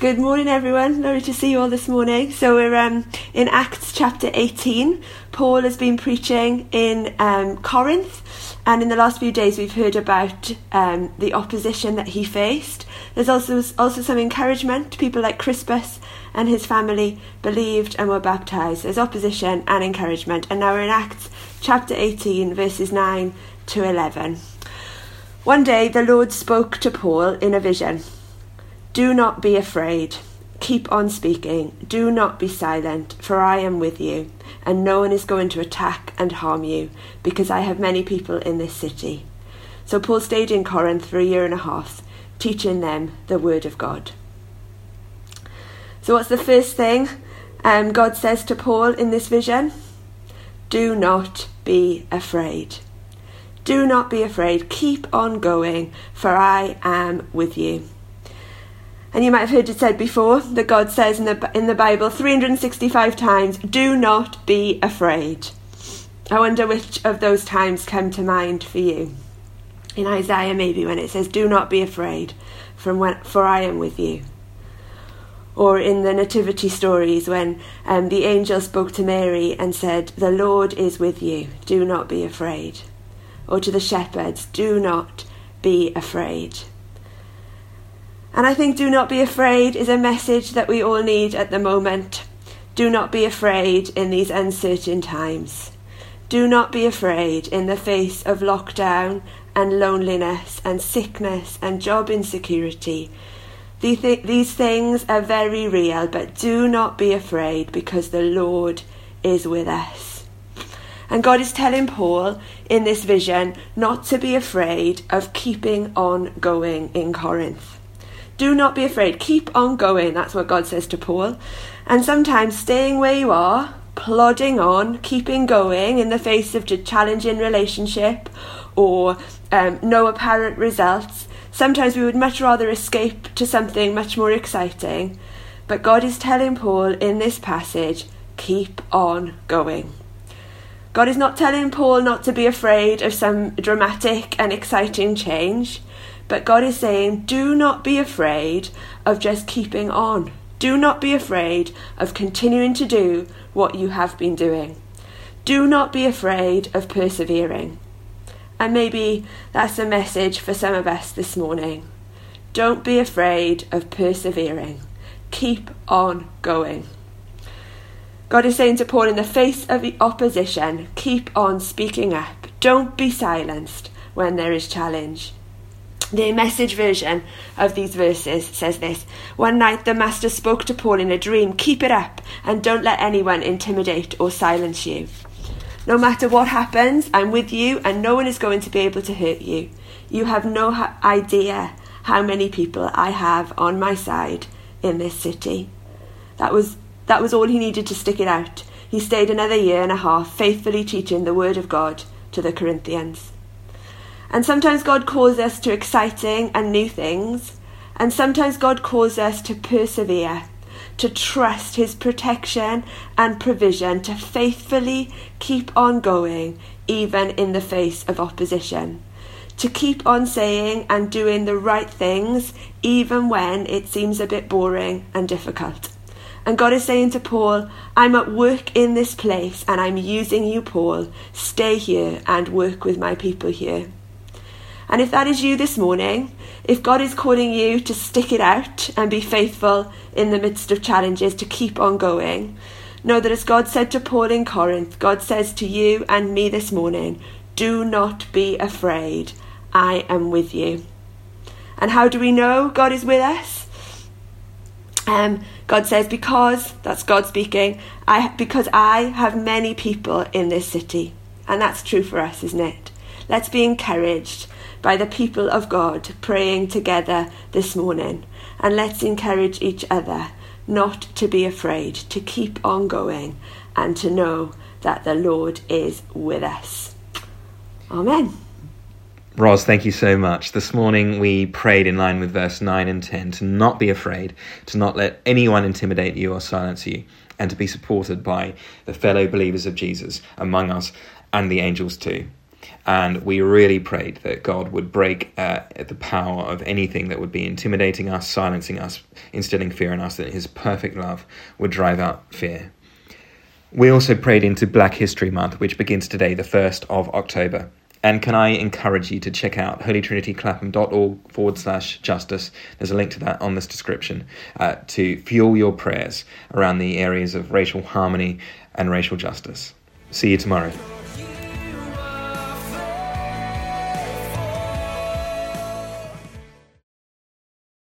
Good morning, everyone. Lovely to see you all this morning. So we're um, in Acts chapter 18. Paul has been preaching in um, Corinth, and in the last few days we've heard about um, the opposition that he faced. There's also also some encouragement. People like Crispus and his family believed and were baptized. There's opposition and encouragement. And now we're in Acts chapter 18, verses 9 to 11. One day the Lord spoke to Paul in a vision. Do not be afraid. Keep on speaking. Do not be silent, for I am with you, and no one is going to attack and harm you, because I have many people in this city. So Paul stayed in Corinth for a year and a half, teaching them the word of God. So, what's the first thing um, God says to Paul in this vision? Do not be afraid. Do not be afraid. Keep on going, for I am with you. And you might have heard it said before that God says in the, in the Bible 365 times, do not be afraid. I wonder which of those times come to mind for you. In Isaiah, maybe when it says, Do not be afraid, from when, for I am with you. Or in the Nativity stories, when um, the angel spoke to Mary and said, The Lord is with you, do not be afraid. Or to the shepherds, Do not be afraid. And I think do not be afraid is a message that we all need at the moment. Do not be afraid in these uncertain times. Do not be afraid in the face of lockdown and loneliness and sickness and job insecurity. These things are very real, but do not be afraid because the Lord is with us. And God is telling Paul in this vision not to be afraid of keeping on going in Corinth. Do not be afraid. Keep on going. That's what God says to Paul. And sometimes staying where you are, plodding on, keeping going in the face of a challenging relationship or um, no apparent results. Sometimes we would much rather escape to something much more exciting. But God is telling Paul in this passage, keep on going. God is not telling Paul not to be afraid of some dramatic and exciting change. But God is saying, do not be afraid of just keeping on. Do not be afraid of continuing to do what you have been doing. Do not be afraid of persevering. And maybe that's a message for some of us this morning. Don't be afraid of persevering. Keep on going. God is saying to Paul, in the face of the opposition, keep on speaking up. Don't be silenced when there is challenge. The message version of these verses says this One night the Master spoke to Paul in a dream Keep it up and don't let anyone intimidate or silence you. No matter what happens, I'm with you and no one is going to be able to hurt you. You have no idea how many people I have on my side in this city. That was, that was all he needed to stick it out. He stayed another year and a half faithfully teaching the Word of God to the Corinthians. And sometimes God calls us to exciting and new things. And sometimes God calls us to persevere, to trust His protection and provision, to faithfully keep on going, even in the face of opposition. To keep on saying and doing the right things, even when it seems a bit boring and difficult. And God is saying to Paul, I'm at work in this place and I'm using you, Paul. Stay here and work with my people here. And if that is you this morning, if God is calling you to stick it out and be faithful in the midst of challenges, to keep on going, know that as God said to Paul in Corinth, God says to you and me this morning, do not be afraid. I am with you. And how do we know God is with us? Um, God says, because, that's God speaking, I, because I have many people in this city. And that's true for us, isn't it? Let's be encouraged by the people of God praying together this morning. And let's encourage each other not to be afraid, to keep on going, and to know that the Lord is with us. Amen. Ros, thank you so much. This morning we prayed in line with verse 9 and 10 to not be afraid, to not let anyone intimidate you or silence you, and to be supported by the fellow believers of Jesus among us and the angels too. And we really prayed that God would break uh, the power of anything that would be intimidating us, silencing us, instilling fear in us, that His perfect love would drive out fear. We also prayed into Black History Month, which begins today, the 1st of October. And can I encourage you to check out holytrinityclapham.org forward slash justice? There's a link to that on this description uh, to fuel your prayers around the areas of racial harmony and racial justice. See you tomorrow.